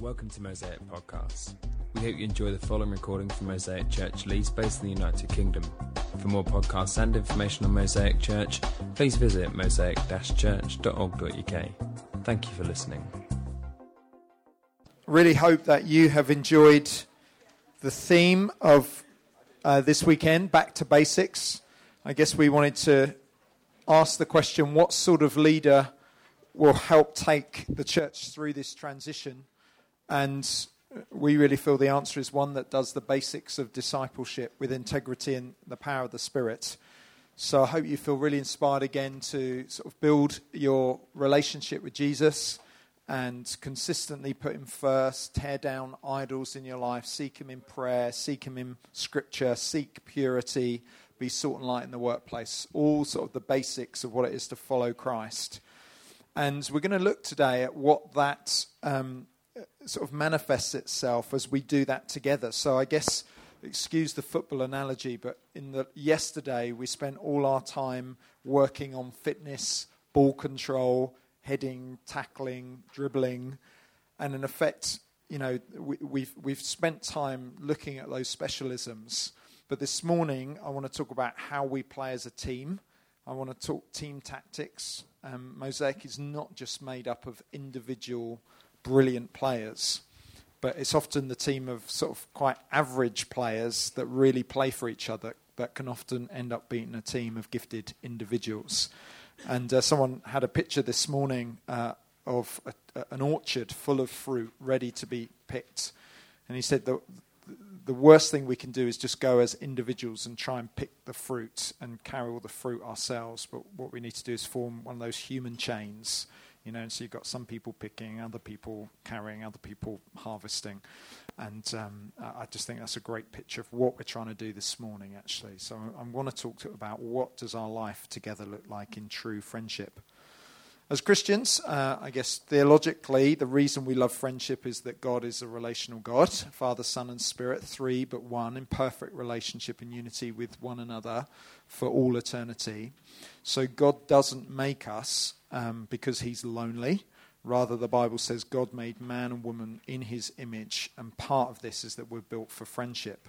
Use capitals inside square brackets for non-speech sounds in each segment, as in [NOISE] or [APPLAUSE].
Welcome to Mosaic Podcasts. We hope you enjoy the following recording from Mosaic Church Leeds, based in the United Kingdom. For more podcasts and information on Mosaic Church, please visit mosaic-church.org.uk. Thank you for listening. Really hope that you have enjoyed the theme of uh, this weekend, Back to Basics. I guess we wanted to ask the question what sort of leader will help take the church through this transition? And we really feel the answer is one that does the basics of discipleship with integrity and the power of the Spirit. So I hope you feel really inspired again to sort of build your relationship with Jesus and consistently put him first, tear down idols in your life, seek him in prayer, seek him in scripture, seek purity, be salt and light in the workplace. All sort of the basics of what it is to follow Christ. And we're going to look today at what that um, sort of manifests itself as we do that together. So I guess, excuse the football analogy, but in the yesterday we spent all our time working on fitness, ball control, heading, tackling, dribbling, and in effect, you know, we, we've we've spent time looking at those specialisms. But this morning, I want to talk about how we play as a team. I want to talk team tactics. Um, Mosaic is not just made up of individual brilliant players, but it's often the team of sort of quite average players that really play for each other that can often end up beating a team of gifted individuals. And uh, someone had a picture this morning uh, of a, an orchard full of fruit ready to be picked. And he said that the worst thing we can do is just go as individuals and try and pick the fruit and carry all the fruit ourselves. But what we need to do is form one of those human chains, you know. And so you've got some people picking, other people carrying, other people harvesting, and um, I just think that's a great picture of what we're trying to do this morning, actually. So I, I want to talk about what does our life together look like in true friendship. As Christians, uh, I guess theologically, the reason we love friendship is that God is a relational God Father, Son, and Spirit, three but one, in perfect relationship and unity with one another for all eternity. So God doesn't make us um, because He's lonely. Rather, the Bible says God made man and woman in His image, and part of this is that we're built for friendship.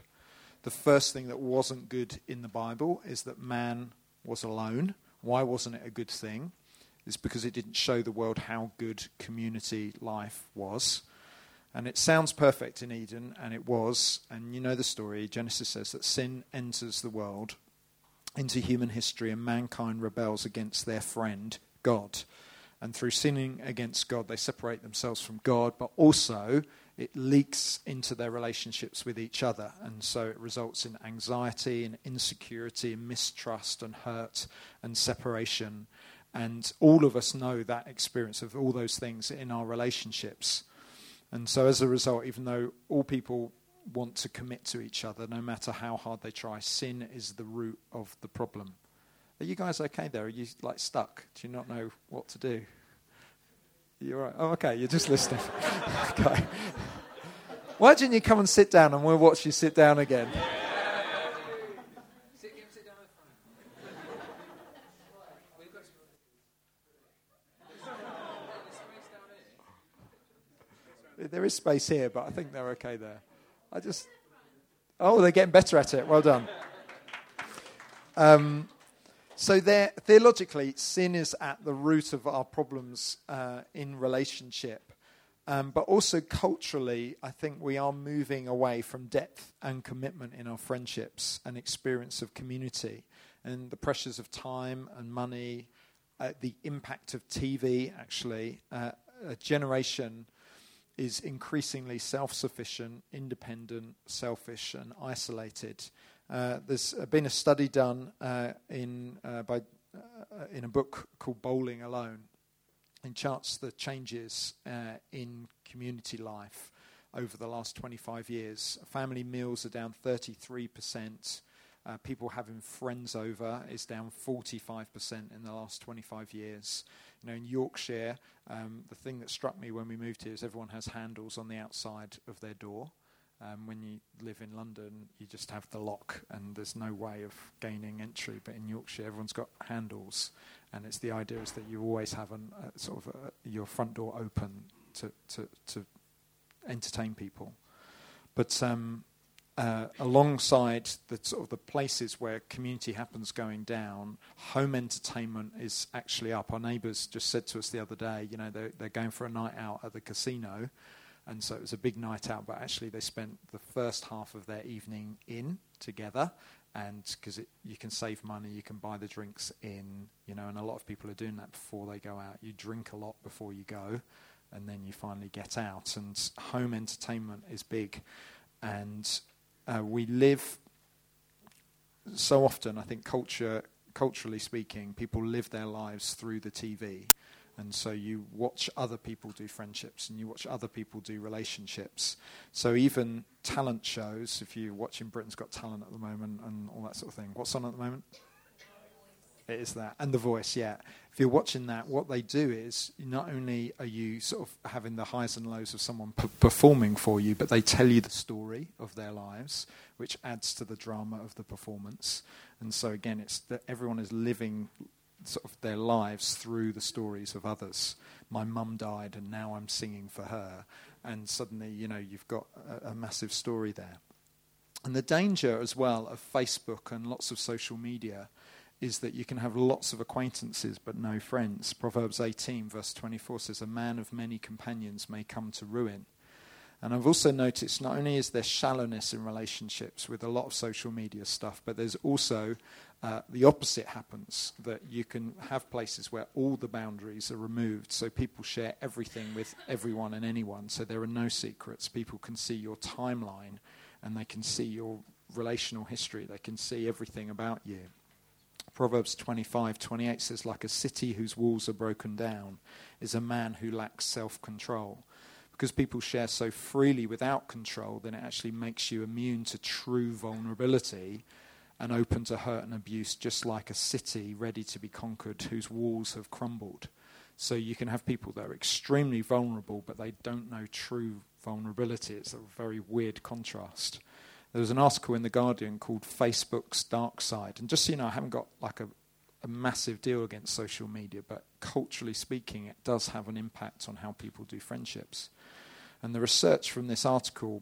The first thing that wasn't good in the Bible is that man was alone. Why wasn't it a good thing? Is because it didn't show the world how good community life was. And it sounds perfect in Eden, and it was. And you know the story. Genesis says that sin enters the world into human history, and mankind rebels against their friend, God. And through sinning against God, they separate themselves from God, but also it leaks into their relationships with each other. And so it results in anxiety and insecurity and mistrust and hurt and separation. And all of us know that experience of all those things in our relationships. And so, as a result, even though all people want to commit to each other, no matter how hard they try, sin is the root of the problem. Are you guys okay there? Are you like stuck? Do you not know what to do? You're right. Oh, okay. You're just listening. [LAUGHS] okay. Why didn't you come and sit down and we'll watch you sit down again? There is space here, but I think they're okay there. I just. Oh, they're getting better at it. Well done. Um, so, there, theologically, sin is at the root of our problems uh, in relationship. Um, but also culturally, I think we are moving away from depth and commitment in our friendships and experience of community and the pressures of time and money, uh, the impact of TV, actually. Uh, a generation is increasingly self sufficient, independent, selfish, and isolated. Uh, there's been a study done uh, in, uh, by, uh, in a book called Bowling Alone and charts the changes uh, in community life over the last 25 years. Family meals are down 33%. Uh, people having friends over is down 45% in the last 25 years. You know, in Yorkshire, um, the thing that struck me when we moved here is everyone has handles on the outside of their door. Um, when you live in London, you just have the lock, and there's no way of gaining entry. But in Yorkshire, everyone's got handles, and it's the idea is that you always have an, uh, sort of a, your front door open to, to, to entertain people. But um, uh, alongside the sort of the places where community happens going down, home entertainment is actually up. Our neighbours just said to us the other day, you know, they're, they're going for a night out at the casino, and so it was a big night out. But actually, they spent the first half of their evening in together, and because you can save money, you can buy the drinks in, you know, and a lot of people are doing that before they go out. You drink a lot before you go, and then you finally get out. And home entertainment is big, and uh, we live so often. I think culture, culturally speaking, people live their lives through the TV. And so you watch other people do friendships and you watch other people do relationships. So even talent shows, if you're watching Britain's Got Talent at the moment and all that sort of thing, what's on at the moment? It is that. And The Voice, yeah. If you're watching that, what they do is not only are you sort of having the highs and lows of someone p- performing for you, but they tell you the story of their lives, which adds to the drama of the performance. And so, again, it's that everyone is living sort of their lives through the stories of others. My mum died, and now I'm singing for her. And suddenly, you know, you've got a, a massive story there. And the danger as well of Facebook and lots of social media is that you can have lots of acquaintances but no friends. Proverbs 18, verse 24 says, A man of many companions may come to ruin. And I've also noticed not only is there shallowness in relationships with a lot of social media stuff, but there's also uh, the opposite happens that you can have places where all the boundaries are removed, so people share everything with everyone and anyone, so there are no secrets. People can see your timeline and they can see your relational history, they can see everything about you. Proverbs 25, 28 says, Like a city whose walls are broken down is a man who lacks self control because people share so freely without control, then it actually makes you immune to true vulnerability and open to hurt and abuse, just like a city ready to be conquered whose walls have crumbled. So you can have people that are extremely vulnerable, but they don't know true vulnerability. It's a very weird contrast. There was an article in The Guardian called Facebook's Dark Side. And just so you know, I haven't got like a, a massive deal against social media, but culturally speaking, it does have an impact on how people do friendships. And the research from this article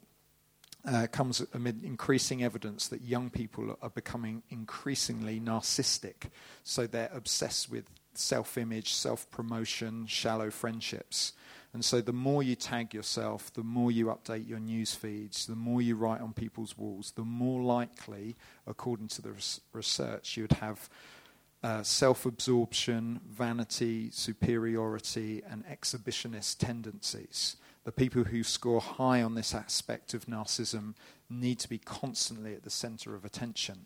uh, comes amid increasing evidence that young people are becoming increasingly narcissistic. So they're obsessed with self image, self promotion, shallow friendships. And so the more you tag yourself, the more you update your news feeds, the more you write on people's walls, the more likely, according to the res- research, you would have uh, self absorption, vanity, superiority, and exhibitionist tendencies the people who score high on this aspect of narcissism need to be constantly at the center of attention.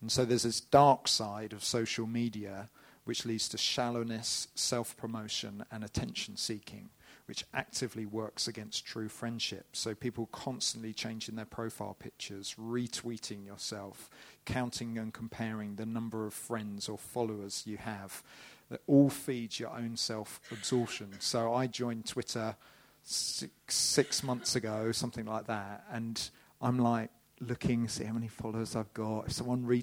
And so there's this dark side of social media which leads to shallowness, self promotion, and attention seeking, which actively works against true friendship. So people constantly changing their profile pictures, retweeting yourself, counting and comparing the number of friends or followers you have. That all feeds your own self absorption. So I joined Twitter six, six months ago, something like that, and I'm like looking, see how many followers I've got. If someone,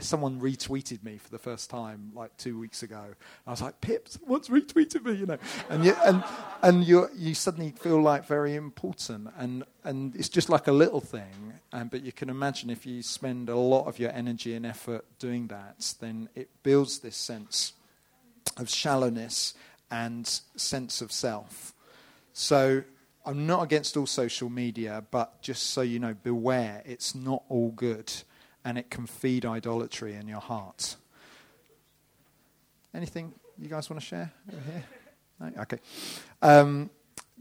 someone retweeted me for the first time like two weeks ago, I was like, Pip, someone's retweeted me, you know, and you, and and you you suddenly feel like very important, and and it's just like a little thing, and but you can imagine if you spend a lot of your energy and effort doing that, then it builds this sense of shallowness and sense of self. So I'm not against all social media, but just so you know, beware, it's not all good and it can feed idolatry in your heart. Anything you guys want to share over here? No? Okay. Um,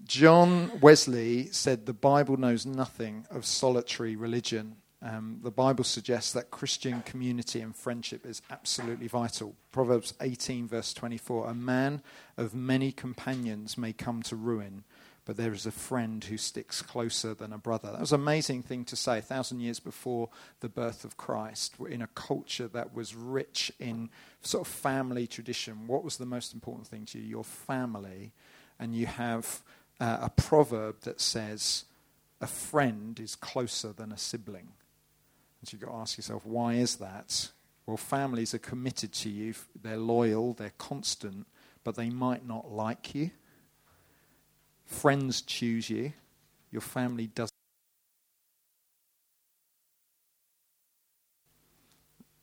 John Wesley said the Bible knows nothing of solitary religion. Um, the Bible suggests that Christian community and friendship is absolutely vital. Proverbs 18, verse 24 A man of many companions may come to ruin, but there is a friend who sticks closer than a brother. That was an amazing thing to say a thousand years before the birth of Christ. in a culture that was rich in sort of family tradition. What was the most important thing to you? Your family. And you have uh, a proverb that says, a friend is closer than a sibling. And so you've got to ask yourself, why is that? Well, families are committed to you, they're loyal, they're constant, but they might not like you friends choose you. Your family doesn't.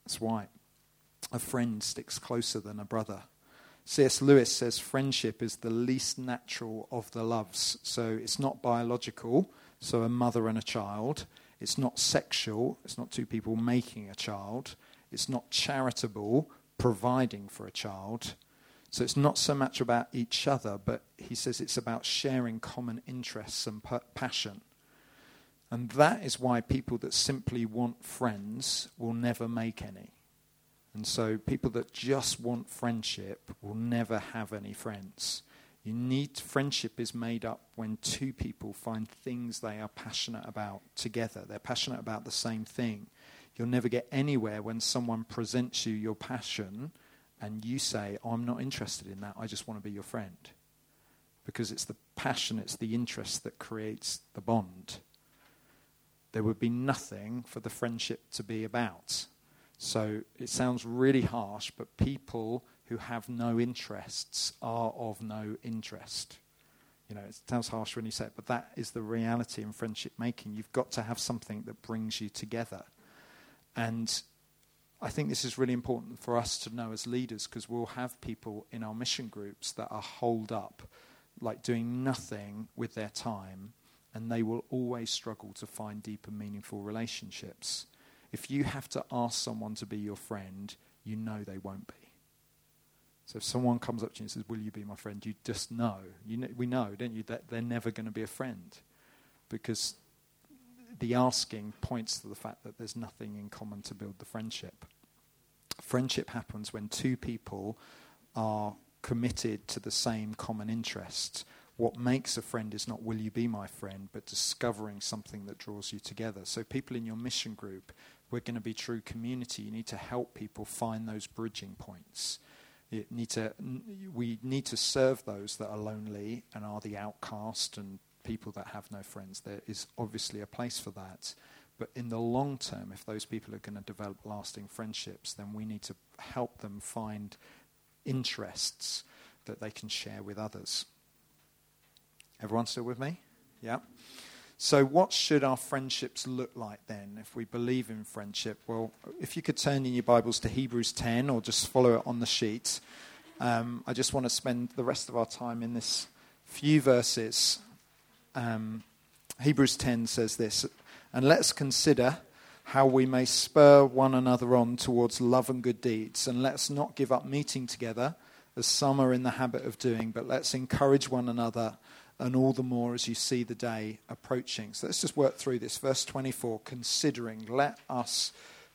That's why a friend sticks closer than a brother. C.S. Lewis says friendship is the least natural of the loves. So it's not biological, so a mother and a child. It's not sexual, it's not two people making a child. It's not charitable, providing for a child. So it's not so much about each other, but he says it's about sharing common interests and passion. And that is why people that simply want friends will never make any. And so people that just want friendship will never have any friends. You need friendship is made up when two people find things they are passionate about together. They're passionate about the same thing. You'll never get anywhere when someone presents you your passion and you say, I'm not interested in that, I just want to be your friend. Because it's the passion, it's the interest that creates the bond. There would be nothing for the friendship to be about. So it sounds really harsh, but people who have no interests are of no interest. You know, it sounds harsh when you say it, but that is the reality in friendship making. You've got to have something that brings you together. And I think this is really important for us to know as leaders because we'll have people in our mission groups that are holed up, like doing nothing with their time, and they will always struggle to find deep and meaningful relationships. If you have to ask someone to be your friend, you know they won't be. So if someone comes up to you and says, Will you be my friend? You just know. You know we know, don't you, that they're never going to be a friend. Because the asking points to the fact that there's nothing in common to build the friendship. Friendship happens when two people are committed to the same common interests. What makes a friend is not will you be my friend, but discovering something that draws you together. So, people in your mission group, we're going to be true community. You need to help people find those bridging points. Need to, we need to serve those that are lonely and are the outcast and people that have no friends. There is obviously a place for that. But in the long term, if those people are going to develop lasting friendships, then we need to help them find interests that they can share with others. Everyone still with me? Yeah? So, what should our friendships look like then if we believe in friendship? Well, if you could turn in your Bibles to Hebrews 10 or just follow it on the sheet, um, I just want to spend the rest of our time in this few verses. Um, Hebrews 10 says this And let's consider how we may spur one another on towards love and good deeds, and let's not give up meeting together as some are in the habit of doing, but let's encourage one another and all the more as you see the day approaching. So let's just work through this. Verse 24 considering, let us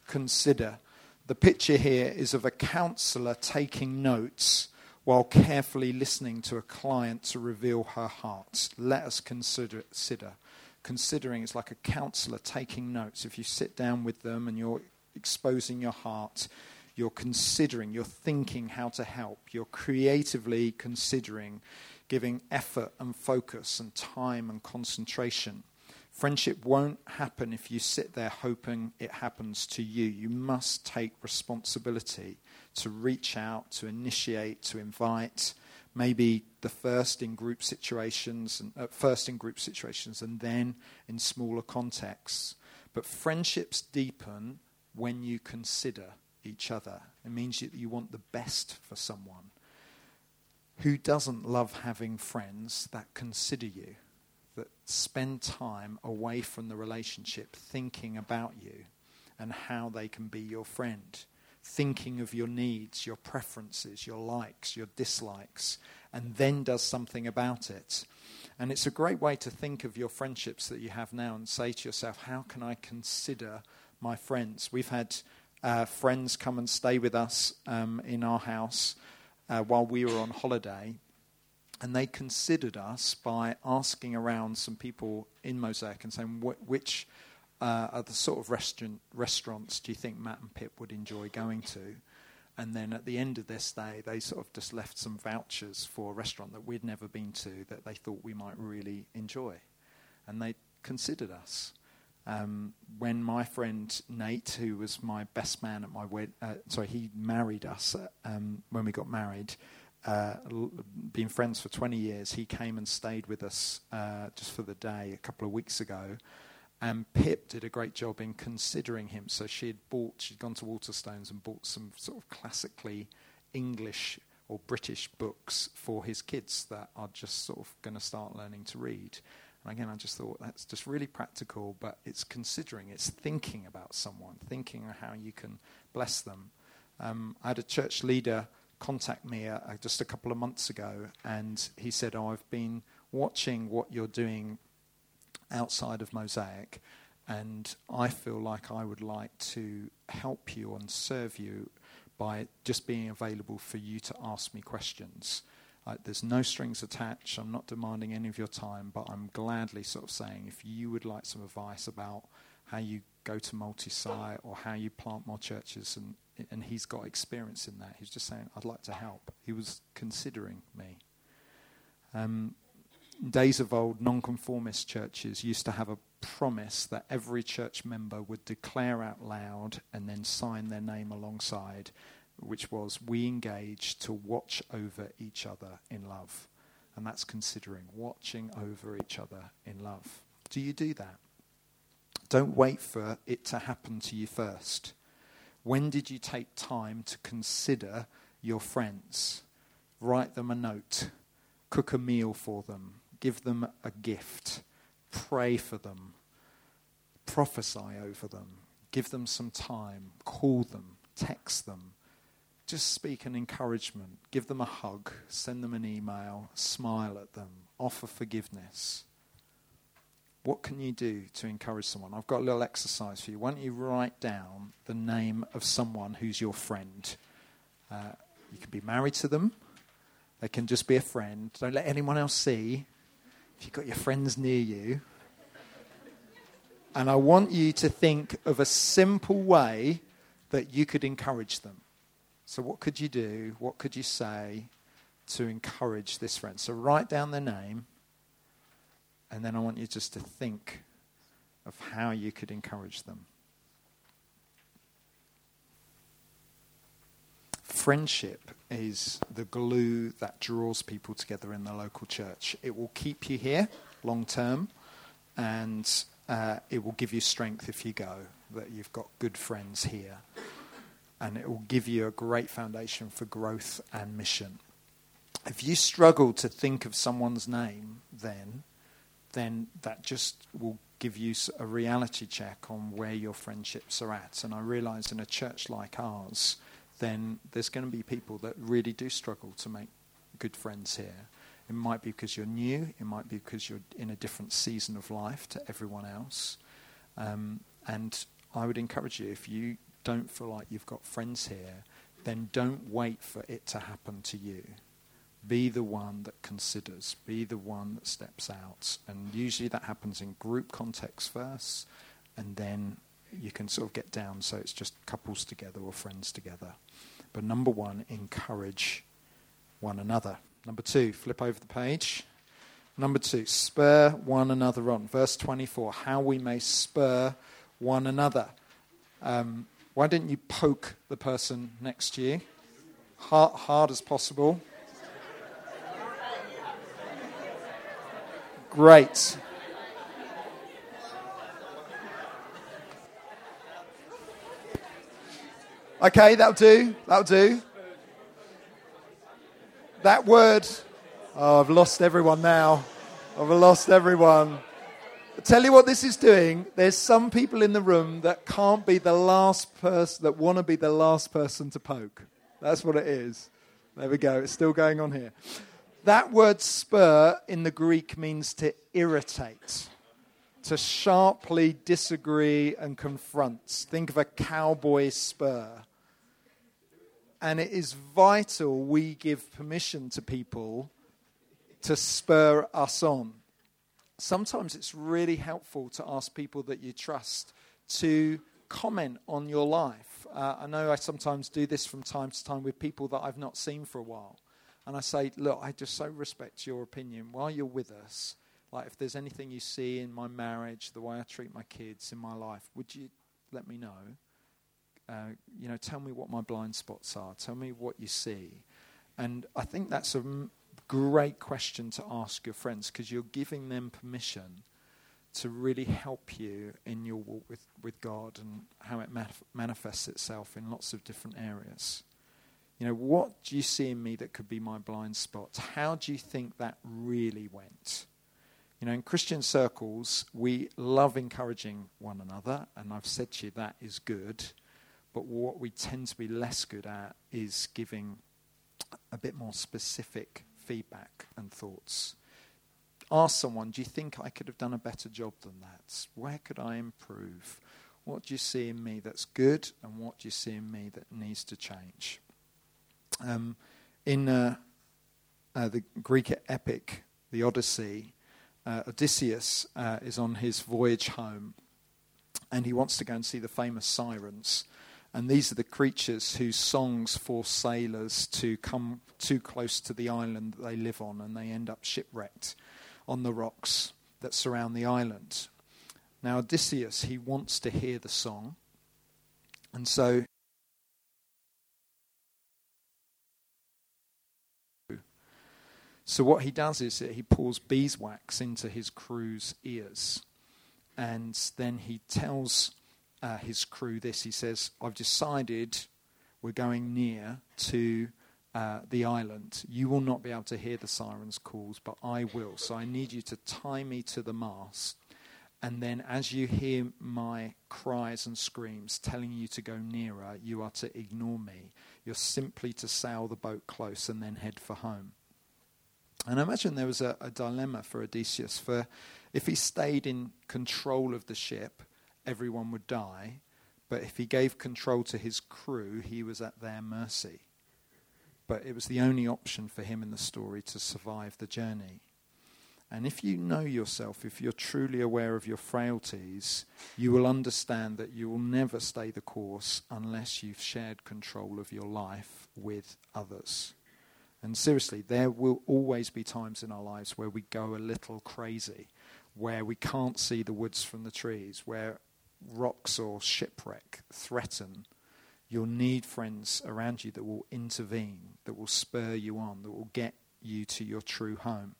consider. The picture here is of a counselor taking notes while carefully listening to a client to reveal her heart. Let us consider. consider. Considering is like a counselor taking notes. If you sit down with them and you're exposing your heart, you're considering, you're thinking how to help, you're creatively considering giving effort and focus and time and concentration. Friendship won't happen if you sit there hoping it happens to you. You must take responsibility to reach out, to initiate, to invite. Maybe the first in group situations, and, uh, first in group situations, and then in smaller contexts. But friendships deepen when you consider each other. It means that you want the best for someone who doesn't love having friends that consider you, that spend time away from the relationship thinking about you and how they can be your friend, thinking of your needs, your preferences, your likes, your dislikes, and then does something about it. And it's a great way to think of your friendships that you have now and say to yourself, how can I consider my friends? We've had uh, friends come and stay with us um, in our house uh, while we were on holiday. And they considered us by asking around some people in Mosaic and saying, which uh, are the sort of restaurant, restaurants do you think Matt and Pip would enjoy going to? And then at the end of their stay, they sort of just left some vouchers for a restaurant that we'd never been to that they thought we might really enjoy. And they considered us. Um, when my friend Nate, who was my best man at my wedding, uh, sorry, he married us uh, um, when we got married. uh, l- friends for 20 years. He came and stayed with us uh, just for the day a couple of weeks ago. And Pip did a great job in considering him. So she had bought, she'd gone to Waterstones and bought some sort of classically English or British books for his kids that are just sort of going to start learning to read. And again, I just thought that's just really practical, but it's considering, it's thinking about someone, thinking how you can bless them. Um, I had a church leader contact me uh, just a couple of months ago, and he said, "Oh, I've been watching what you're doing outside of Mosaic, and I feel like I would like to help you and serve you by just being available for you to ask me questions." Uh, there's no strings attached. I'm not demanding any of your time, but I'm gladly sort of saying if you would like some advice about how you go to multi-site or how you plant more churches, and and he's got experience in that. He's just saying, "I'd like to help." He was considering me. Um, days of old, nonconformist churches used to have a promise that every church member would declare out loud and then sign their name alongside which was we engage to watch over each other in love. And that's considering watching over each other in love. Do you do that? Don't wait for it to happen to you first. When did you take time to consider your friends? Write them a note, cook a meal for them, give them a gift, pray for them, prophesy over them, give them some time, call them, text them, just speak an encouragement, give them a hug, send them an email, smile at them, offer forgiveness. What can you do to encourage someone? I've got a little exercise for you. Why don't you write down the name of someone who's your friend? Uh, you can be married to them, they can just be a friend. Don't let anyone else see you've got your friends near you. And I want you to think of a simple way that you could encourage them. So, what could you do? What could you say to encourage this friend? So, write down their name, and then I want you just to think of how you could encourage them. Friendship is the glue that draws people together in the local church. It will keep you here long term, and uh, it will give you strength if you go, that you've got good friends here and it will give you a great foundation for growth and mission. If you struggle to think of someone's name, then, then that just will give you a reality check on where your friendships are at. And I realize in a church like ours, then there's going to be people that really do struggle to make good friends here. It might be because you're new, it might be because you're in a different season of life to everyone else. Um, and I would encourage you, if you don't feel like you've got friends here, then don't wait for it to happen to you. Be the one that considers, be the one that steps out. And usually that happens in group context first, and then you can sort of get down so it's just couples together or friends together. But number one, encourage one another. Number two, flip over the page. Number two, spur one another on. Verse 24, how we may spur one another. Um, why don't you poke the person next to you? Hard, hard as possible. Great. Okay, that'll do. That'll do. That word. Oh, I've lost everyone now. I've lost everyone tell you what this is doing. There's some people in the room that can't be the last person, that want to be the last person to poke. That's what it is. There we go. It's still going on here. That word spur in the Greek means to irritate, to sharply disagree and confront. Think of a cowboy spur. And it is vital we give permission to people to spur us on sometimes it's really helpful to ask people that you trust to comment on your life. Uh, I know I sometimes do this from time to time with people that I've not seen for a while. And I say, look, I just so respect your opinion. While you're with us, like if there's anything you see in my marriage, the way I treat my kids, in my life, would you let me know? Uh, you know, tell me what my blind spots are. Tell me what you see. And I think that's a m- great question to ask your friends because you're giving them permission to really help you in your walk with, with God and how it manif- manifests itself in lots of different areas. You know, what do you see in me that could be my blind spots? How do you think that really went? You know, in Christian circles, we love encouraging one another, and I've said to you that is good. But what we tend to be less good at is giving a bit more specific feedback and thoughts. Ask someone, do you think I could have done a better job than that? Where could I improve? What do you see in me that's good, and what do you see in me that needs to change? Um, in uh, uh, the Greek epic, the Odyssey, uh, Odysseus uh, is on his voyage home and he wants to go and see the famous sirens. And these are the creatures whose songs force sailors to come too close to the island that they live on, and they end up shipwrecked on the rocks that surround the island. Now, Odysseus, he wants to hear the song, and so So what he does is that he pours beeswax into his crew's ears, and then he tells uh, his crew this. He says, "I've decided we're going near to." Uh, the island. You will not be able to hear the sirens' calls, but I will. So I need you to tie me to the mast. And then, as you hear my cries and screams telling you to go nearer, you are to ignore me. You're simply to sail the boat close and then head for home. And I imagine there was a, a, dilemma for Odysseus. For if he stayed in control of the ship, everyone would die. But if he gave control to his crew, he was at their mercy. But it was the only option for him in the story to survive the journey. And if you know yourself, if you're truly aware of your frailties, you will understand that you will never stay the course unless you've shared control of your life with others. And seriously, there will always be times in our lives where we go a little crazy, where we can't see the woods from the trees, where rocks or shipwreck threaten. You'll need friends around you that will intervene, that will spur you on, that will get you to your true home.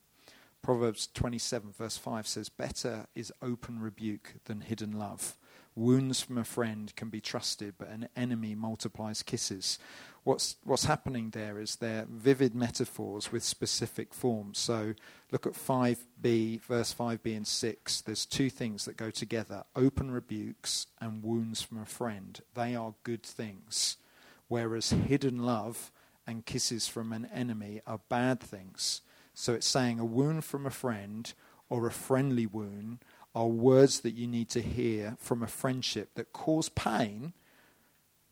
Proverbs 27, verse 5 says, Better is open rebuke than hidden love. Wounds from a friend can be trusted, but an enemy multiplies kisses what's, what's happening there is they're vivid metaphors with specific forms. So look at 5b, verse 5b and 6. There's two things that go together open rebukes and wounds from a friend. They are good things, whereas hidden love and kisses from an enemy are bad things. So it's saying a wound from a friend or a friendly wound are words that you need to hear from a friendship that cause pain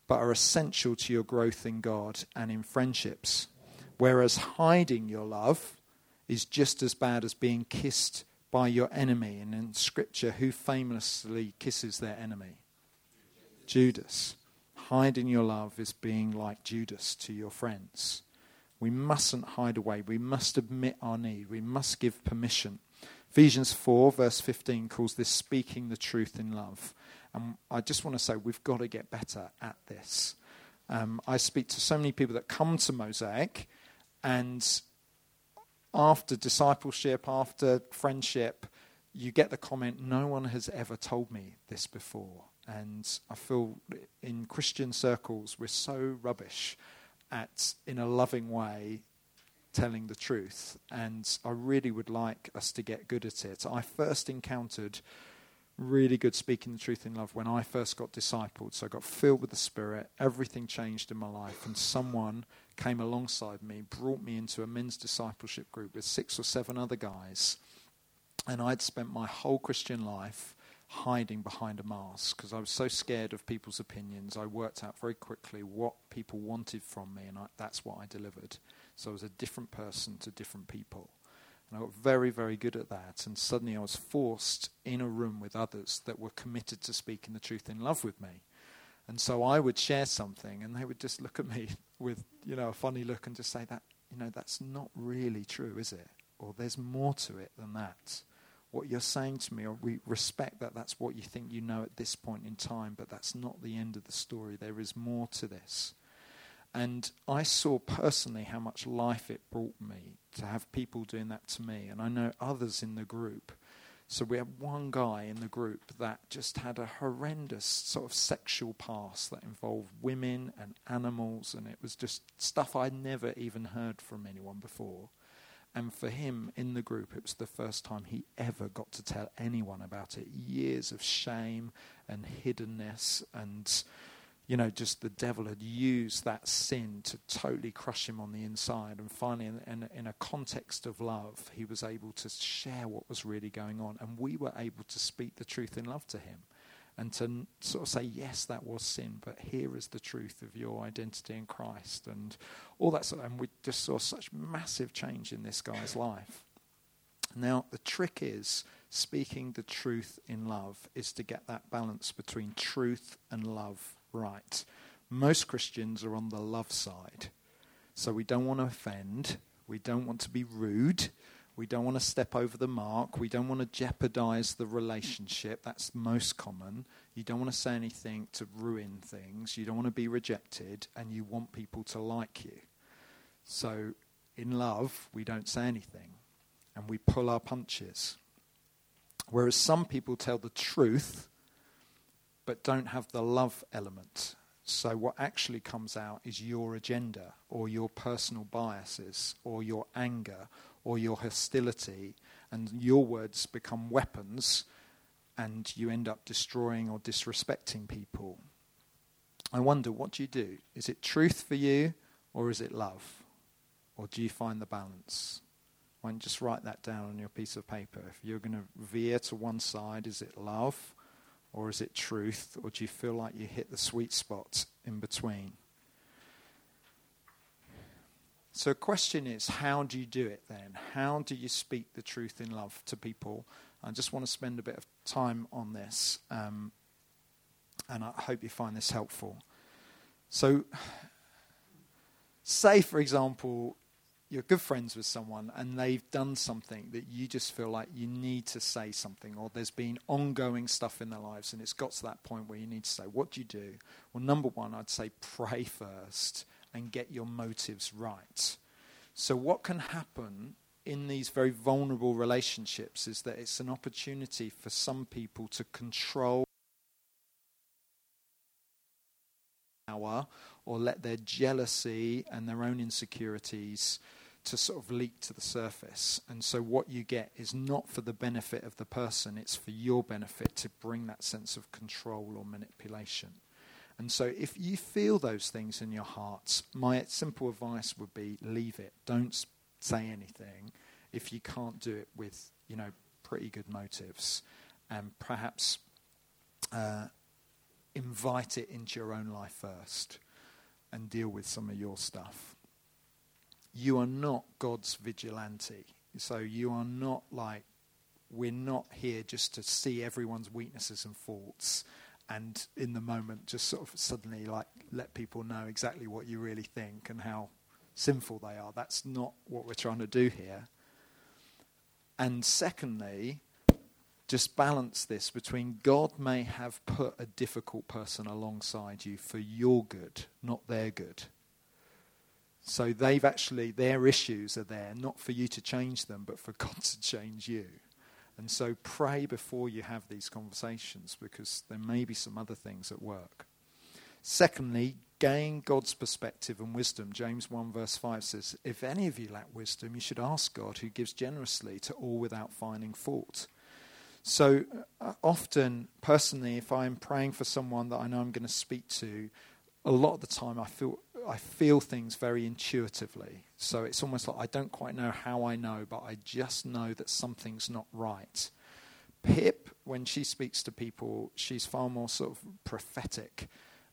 but are essential to your growth in God and in friendships. Whereas hiding your love is just as bad as being kissed by your enemy. And in Scripture, who famously kisses their enemy? Judas. Hiding your love is being like Judas to your friends. We mustn't hide away. We must admit our need. We must give permission. Ephesians 4, verse 15, calls this speaking the truth in love. And I just want to say we've got to get better at this. Um, I speak to so many people that come to Mosaic, and after discipleship, after friendship, you get the comment, no one has ever told me this before. And I feel in Christian circles, we're so rubbish at, in a loving way, telling the truth. And I really would like us to get good at it. I first encountered really good speaking the truth in love when I first got discipled. So I got filled with the Spirit, everything changed in my life, and someone came alongside me, brought me into a men's discipleship group with six or seven other guys. And I'd spent my whole Christian life hiding behind a mask because I was so scared of people's opinions. I worked out very quickly what people wanted from me, and I, that's what I delivered. So I was a different person to different people. And I got very, very good at that. And suddenly I was forced in a room with others that were committed to speaking the truth in love with me. And so I would share something, and they would just look at me [LAUGHS] with, you know, a funny look and just say that, you know, that's not really true, is it? Or there's more to it than that. What you're saying to me, or we respect that that's what you think you know at this point in time, but that's not the end of the story. There is more to this. And I saw personally how much life it brought me to have people doing that to me. And I know others in the group. So we had one guy in the group that just had a horrendous sort of sexual past that involved women and animals, and it was just stuff I'd never even heard from anyone before. And for him in the group, it was the first time he ever got to tell anyone about it. Years of shame and hiddenness and you know, just the devil had used that sin to totally crush him on the inside. And finally, in, in, in, a context of love, he was able to share what was really going on. And we were able to speak the truth in love to him and to sort of say, yes, that was sin, but here is the truth of your identity in Christ. And all that sort of, and we just saw such massive change in this guy's life. Now, the trick is speaking the truth in love is to get that balance between truth and love right. Most Christians are on the love side. So we don't want to offend. We don't want to be rude. We don't want to step over the mark. We don't want to jeopardize the relationship. That's most common. You don't want to say anything to ruin things. You don't want to be rejected. And you want people to like you. So in love, we don't say anything. And we pull our punches. Whereas some people tell the truth but don't have the love element. So, what actually comes out is your agenda or your personal biases or your anger or your hostility, and your words become weapons and you end up destroying or disrespecting people. I wonder, what do you do? Is it truth for you or is it love? Or do you find the balance? Why don't you just write that down on your piece of paper? If you're going to veer to one side, is it love or is it truth? Or do you feel like you hit the sweet spot in between? So, the question is, how do you do it then? How do you speak the truth in love to people? I just want to spend a bit of time on this, um, and I hope you find this helpful. So, say, for example, you're good friends with someone and they've done something that you just feel like you need to say something, or there's been ongoing stuff in their lives and it's got to that point where you need to say, What do you do? Well, number one, I'd say pray first and get your motives right. So, what can happen in these very vulnerable relationships is that it's an opportunity for some people to control power or let their jealousy and their own insecurities to sort of leak to the surface. And so what you get is not for the benefit of the person, it's for your benefit to bring that sense of control or manipulation. And so if you feel those things in your hearts, my simple advice would be leave it. Don't say anything if you can't do it with, you know, pretty good motives. And perhaps uh, invite it into your own life first and deal with some of your stuff. You are not God's vigilante. So you are not like, we're not here just to see everyone's weaknesses and faults and in the moment just sort of suddenly like let people know exactly what you really think and how sinful they are. That's not what we're trying to do here. And secondly, just balance this between God may have put a difficult person alongside you for your good, not their good. So they've actually, their issues are there, not for you to change them, but for [LAUGHS] God to change you. And so pray before you have these conversations because there may be some other things at work. Secondly, gain God's perspective and wisdom. James 1, verse 5 says, If any of you lack wisdom, you should ask God, who gives generously to all without finding fault. So uh, often, personally, if I'm praying for someone that I know I'm going to speak to, a lot of the time I feel I feel things very intuitively. So it's almost like I don't quite know how I know, but I just know that something's not right. Pip, when she speaks to people, she's far more sort of prophetic.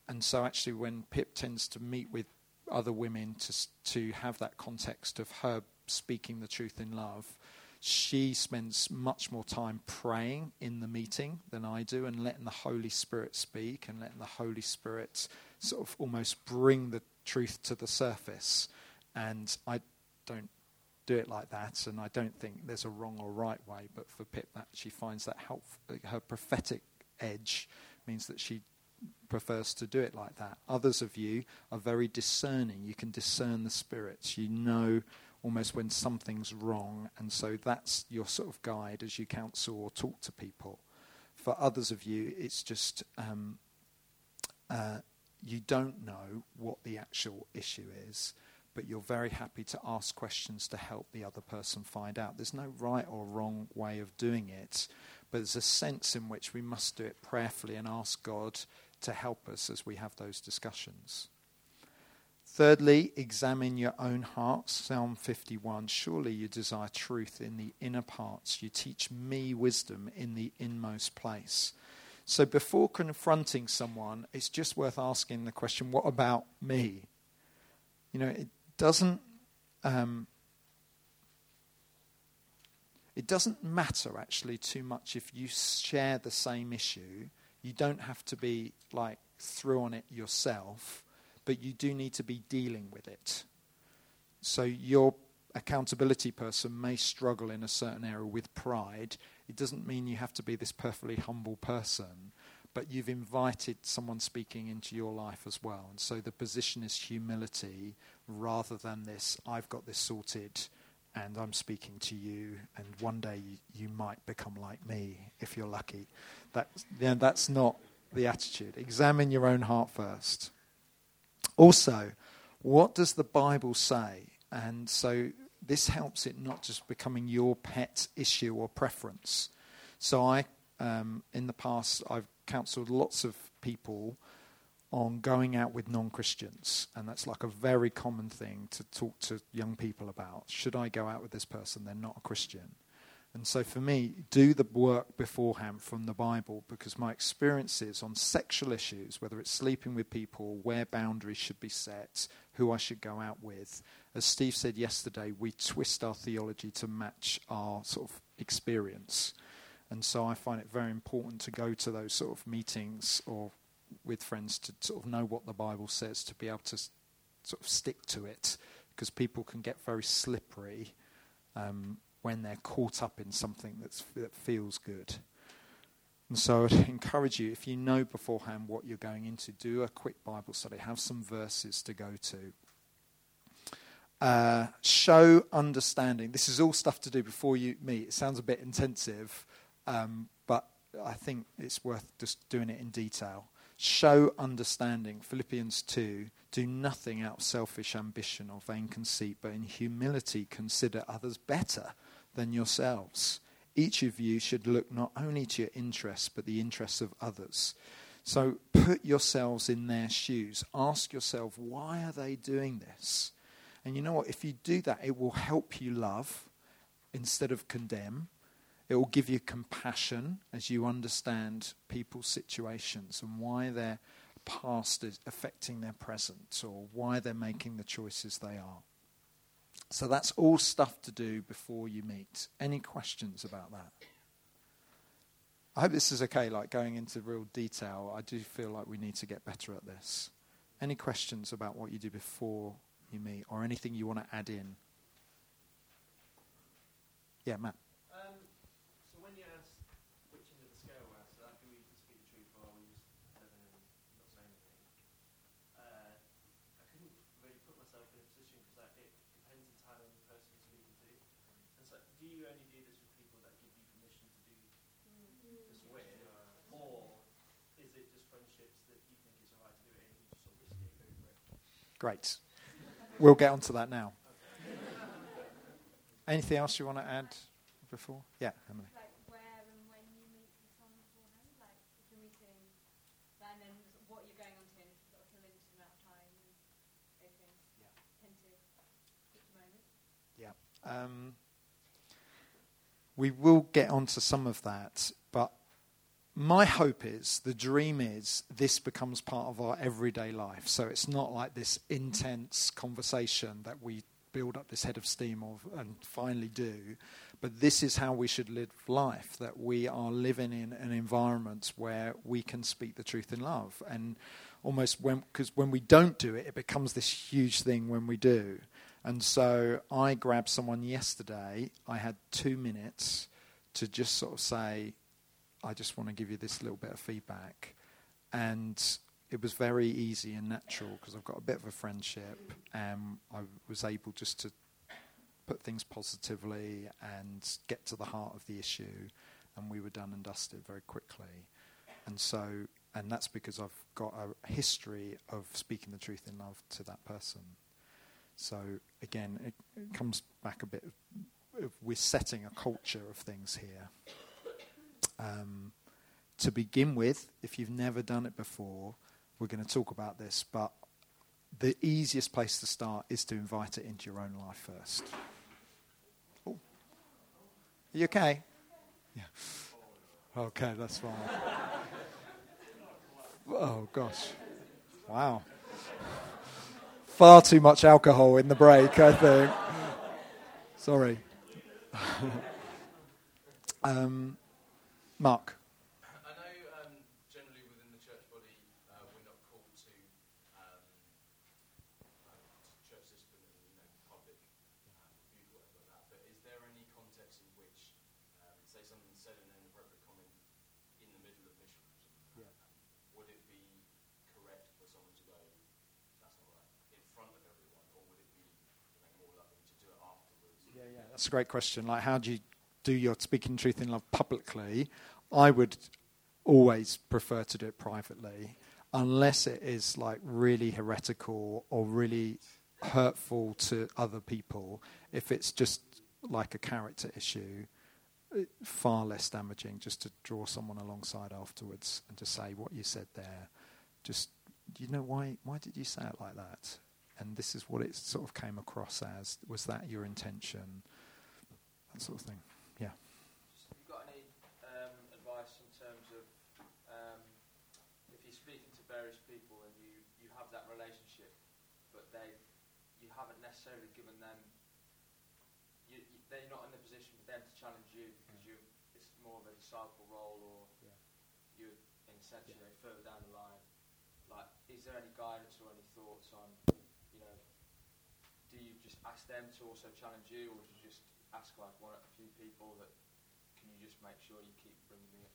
And so actually, when Pip tends to meet with other women to, to have that context of her speaking the truth in love, she spends much more time praying in the meeting than I do and letting the Holy Spirit speak and letting the Holy Spirit sort of almost bring the truth to the surface. And I don't do it like that, and I don't think there's a wrong or right way, but for Pip, that she finds that helpful. Her prophetic edge means that she prefers to do it like that. Others of you are very discerning. You can discern the spirits. You know almost when something's wrong, and so that's your sort of guide as you counsel or talk to people. For others of you, it's just um, uh, you don't know what the actual issue is, but you're very happy to ask questions to help the other person find out. There's no right or wrong way of doing it, but there's a sense in which we must do it prayerfully and ask God to help us as we have those discussions. Thirdly, examine your own hearts. Psalm 51 Surely you desire truth in the inner parts. You teach me wisdom in the inmost place. So before confronting someone, it's just worth asking the question what about me? You know, it doesn't. Um, it doesn't matter actually too much if you share the same issue. You don't have to be like through on it yourself, but you do need to be dealing with it. So your accountability person may struggle in a certain area with pride. It doesn't mean you have to be this perfectly humble person, but you've invited someone speaking into your life as well. And so the position is humility rather than this, I've got this sorted and I'm speaking to you, and one day you, you might become like me if you're lucky. That's, yeah, that's not the attitude. Examine your own heart first. Also, what does the Bible say? And so this helps it not just becoming your pet issue or preference. So I, um, in the past, I've counselled lots of people on going out with non Christians. And that's like a very common thing to talk to young people about. Should I go out with this person? They're not a Christian. And so for me, do the work beforehand from the Bible because my experiences on sexual issues, whether it's sleeping with people, where boundaries should be set, who I should go out with, as Steve said yesterday, we twist our theology to match our sort of experience. And so I find it very important to go to those sort of meetings or with friends to sort of know what the Bible says, to be able to sort of stick to it, because people can get very slippery um, when they're caught up in something that's, that feels good. And so I'd [LAUGHS] encourage you, if you know beforehand what you're going into, do a quick Bible study, have some verses to go to. Uh, show understanding. This is all stuff to do before you meet. It sounds a bit intensive, um, but I think it's worth just doing it in detail. Show understanding. Philippians 2 Do nothing out of selfish ambition or vain conceit, but in humility consider others better than yourselves. Each of you should look not only to your interests, but the interests of others. So put yourselves in their shoes. Ask yourself, why are they doing this? And you know what? If you do that, it will help you love instead of condemn. It will give you compassion as you understand people's situations and why their past is affecting their present or why they're making the choices they are. So that's all stuff to do before you meet. Any questions about that? I hope this is okay, like going into real detail. I do feel like we need to get better at this. Any questions about what you do before you meet or anything you want to add in? Yeah, Matt. Great. We'll get onto that now. Anything else you want to add before? Yeah, Emily. Like where and when you meet someone beforehand, like if you're meeting, and then what you're going on to, and if you've got a limited amount of time, those things Yeah. tend to pick the moment. Yeah. Um, we will get onto some of that, my hope is, the dream is, this becomes part of our everyday life. So it's not like this intense conversation that we build up this head of steam of and finally do, but this is how we should live life. That we are living in an environment where we can speak the truth in love, and almost when because when we don't do it, it becomes this huge thing when we do. And so I grabbed someone yesterday. I had two minutes to just sort of say, I just want to give you this little bit of feedback. And it was very easy and natural because I've got a bit of a friendship, and I was able just to put things positively and get to the heart of the issue, and we were done and dusted very quickly. And so, and that's because I've got a history of speaking the truth in love to that person. So again, it, comes back a bit. We're setting a culture of things here. Um, to begin with, if you've never done it before, we're going to talk about this, but the easiest place to start is to invite it into your own life first. Oh. Are you okay? Yeah. Okay, that's fine. [LAUGHS] oh, gosh. Wow. Far too much alcohol in the break, I think. Sorry. [LAUGHS] um, Mark. I know um, generally within the church body uh, we're not called to, um, uh, to church system and you know public um, rebuke or whatever like that. But is there any context in which, say, someone said an inappropriate comment in the middle of mission, or something, Yeah. would it be correct for someone to go, "That's not right," in front of everyone, or would it be you know, more loving to do it afterwards? Yeah, yeah, that's a great question. Like, how do you do your speaking truth in love publicly? I would always prefer to do it privately, unless it is like really heretical or really hurtful to other people. If it's just like a character issue, far less damaging just to draw someone alongside afterwards and to say what you said there. Just, you know, why, why did you say it like that? And this is what it sort of came across as. Was that your intention? That sort of thing. Yeah. Have you got any um, advice in terms of um, if you're speaking to various people and you, you have that relationship, but they you haven't necessarily given them you, you, they're not in a position for them to challenge you because you it's more of a disciple role or Yeah. you're in a sense you know further down the line. Like, is there any guidance or any thoughts on you know do you just ask them to also challenge you, or do you just ask like one a few people that can you just make sure you keep bringing me up?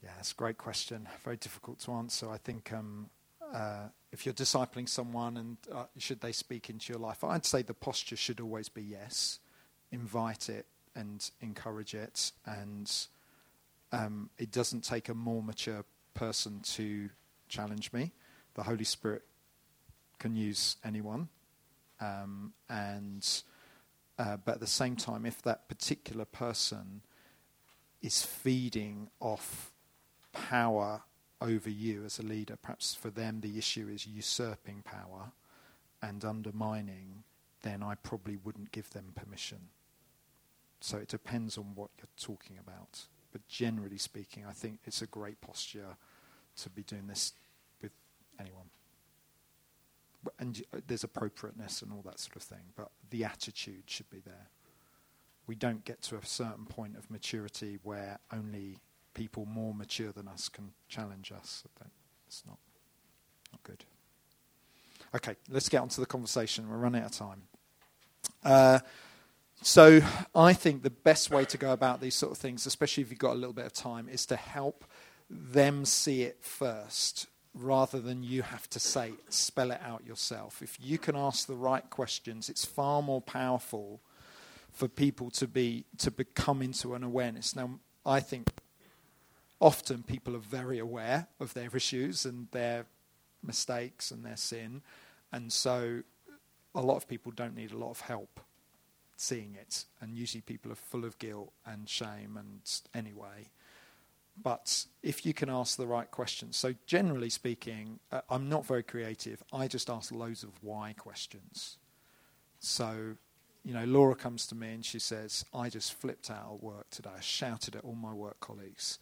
Yeah, that's a great question. Very difficult to answer. I think um, uh, if you're discipling someone and uh, should they speak into your life, I'd say the posture should always be yes. Invite it and encourage it. And um, it doesn't take a more mature person to challenge me. The Holy Spirit can use anyone. Um, and uh, but at the same time, if that particular person is feeding off power over you as a leader. Perhaps for them the issue is usurping power and undermining, then I probably wouldn't give them permission. So it depends on what you're talking about. But generally speaking, I think it's a great posture to be doing this with anyone. And uh, there's appropriateness and all that sort of thing, but the attitude should be there we don't get to a certain point of maturity where only people more mature than us can challenge us. It's not, not good. Okay, let's get on to the conversation. We're running out of time. Uh, so I think the best way to go about these sort of things, especially if you've got a little bit of time, is to help them see it first rather than you have to say it, spell it out yourself. If you can ask the right questions, it's far more powerful for people to be to become into an awareness. Now, I think often people are very aware of their issues and their mistakes and their sin, and so a lot of people don't need a lot of help seeing it. And usually, people are full of guilt and shame, and anyway. But if you can ask the right questions, so generally speaking, uh, I'm not very creative. I just ask loads of why questions. So you know, Laura comes to me and she says, I just flipped out at work today. I shouted at all my work colleagues.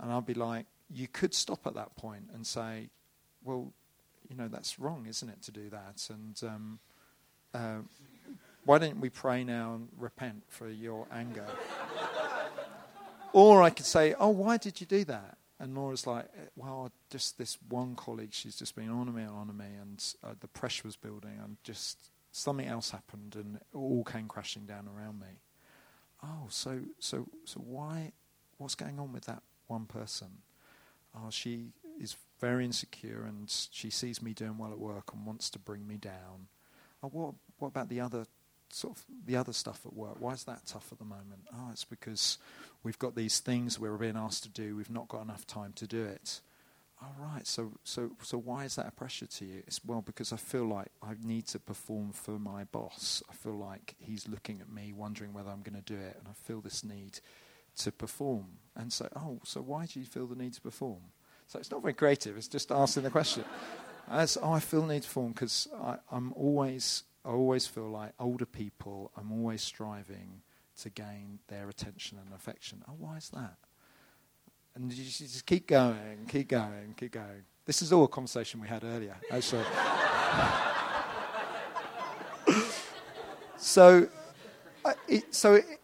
And I'll be like, you could stop at that point and say, well, you know, that's wrong, isn't it, to do that? And um, uh, why don't we pray now and repent for your anger? or I could say, oh, why did you do that? And Laura's like, "Eh, well, just this one colleague, she's just been on me and on me, and uh, the pressure was building, and just something else happened, and it all came crashing down around me. Oh, so so so why? What's going on with that one person? Oh, she is very insecure, and she sees me doing well at work and wants to bring me down. Oh, what what about the other sort of the other stuff at work? Why is that tough at the moment? Oh, it's because we've got these things we're being asked to do. We've not got enough time to do it. All right. So so so why is that a pressure to you? It's well because I feel like I need to perform for my boss. I feel like he's looking at me, wondering whether I'm going to do it, and I feel this need to perform. And say, oh, so why do you feel the need to perform? So it's not very creative. It's just asking the question. [LAUGHS] As oh, I feel the need to perform because I'm always I always feel like older people. I'm always striving to gain their attention and affection. Oh, why is that? And you just keep going, keep going, keep going. This is all a conversation we had earlier, actually. [LAUGHS] so, uh, it, so, it,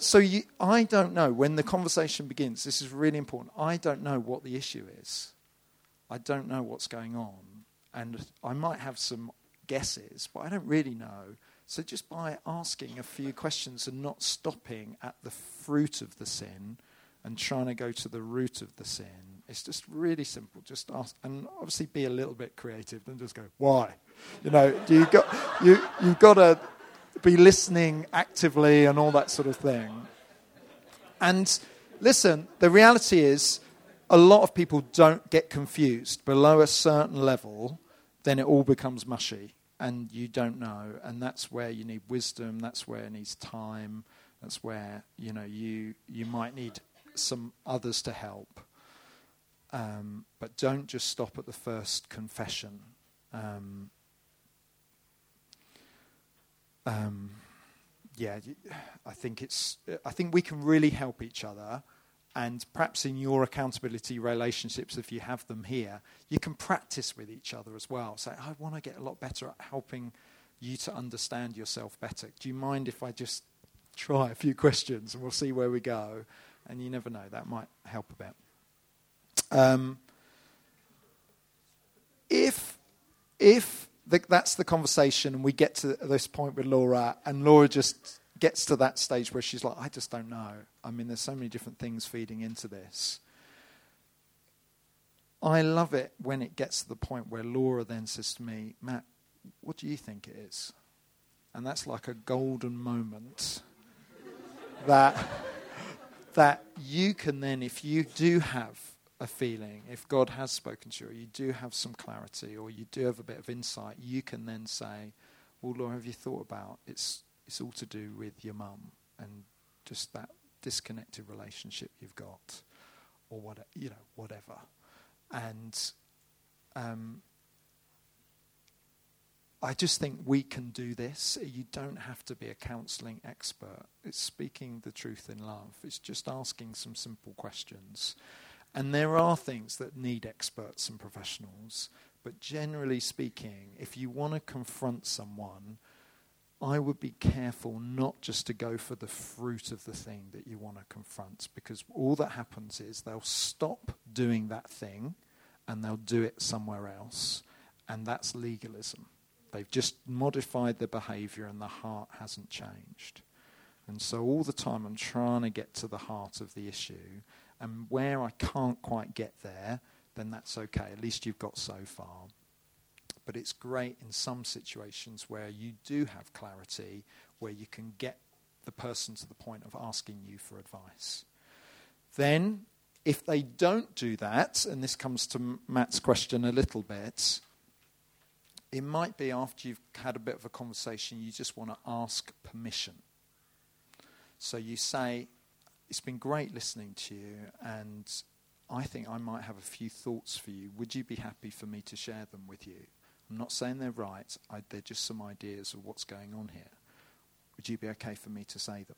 so you, I don't know when the conversation begins. This is really important. I don't know what the issue is. I don't know what's going on, and I might have some guesses, but I don't really know. So just by asking a few questions and not stopping at the fruit of the sin and trying to go to the root of the sin, it's just really simple. Just ask, and obviously be a little bit creative. and just go, why? You know, you got you you've got to be listening actively and all that sort of thing. And listen, the reality is, a lot of people don't get confused below a certain level. Then it all becomes mushy and you don't know, and that's where you need wisdom. That's where it needs time. That's where you know you you might need some others to help. Um, but don't just stop at the first confession. Um, um, yeah, I think it's. I think we can really help each other and perhaps in your accountability relationships, if you have them here, you can practice with each other as well. Say, I want to get a lot better at helping you to understand yourself better. Do you mind if I just try a few questions and we'll see where we go? And you never know, that might help a bit. Um, if if the, that's the conversation and we get to this point with Laura and Laura just gets to that stage where she's like, I just don't know. I mean, there's so many different things feeding into this. I love it when it gets to the point where Laura then says to me, Matt, what do you think it is? And that's like a golden moment that, that you can then, if you do have a feeling, if God has spoken to you, you do have some clarity, or you do have a bit of insight, you can then say, Well, Laura, have you thought about it's it's all to do with your mum and just that disconnected relationship you've got, or what you know, whatever. And um, I just think we can do this. You don't have to be a counselling expert. It's speaking the truth in love. It's just asking some simple questions. And there are things that need experts and professionals, but generally speaking, if you want to confront someone I would be careful not just to go for the fruit of the thing that you want to confront, because all that happens is they'll stop doing that thing and they'll do it somewhere else, and that's legalism. They've just modified their behavior and the heart hasn't changed. And so all the time I'm trying to get to the heart of the issue, and where I can't quite get there, then that's okay. At least you've got so far but it's great in some situations where you do have clarity, where you can get the person to the point of asking you for advice. Then, if they don't do that, and this comes to Matt's question a little bit, it might be after you've had a bit of a conversation, you just want to ask permission. So you say, It's been great listening to you, and I think I might have a few thoughts for you. Would you be happy for me to share them with you? I'm not saying they're right, I, they're just some ideas of what's going on here. Would you be okay for me to say them?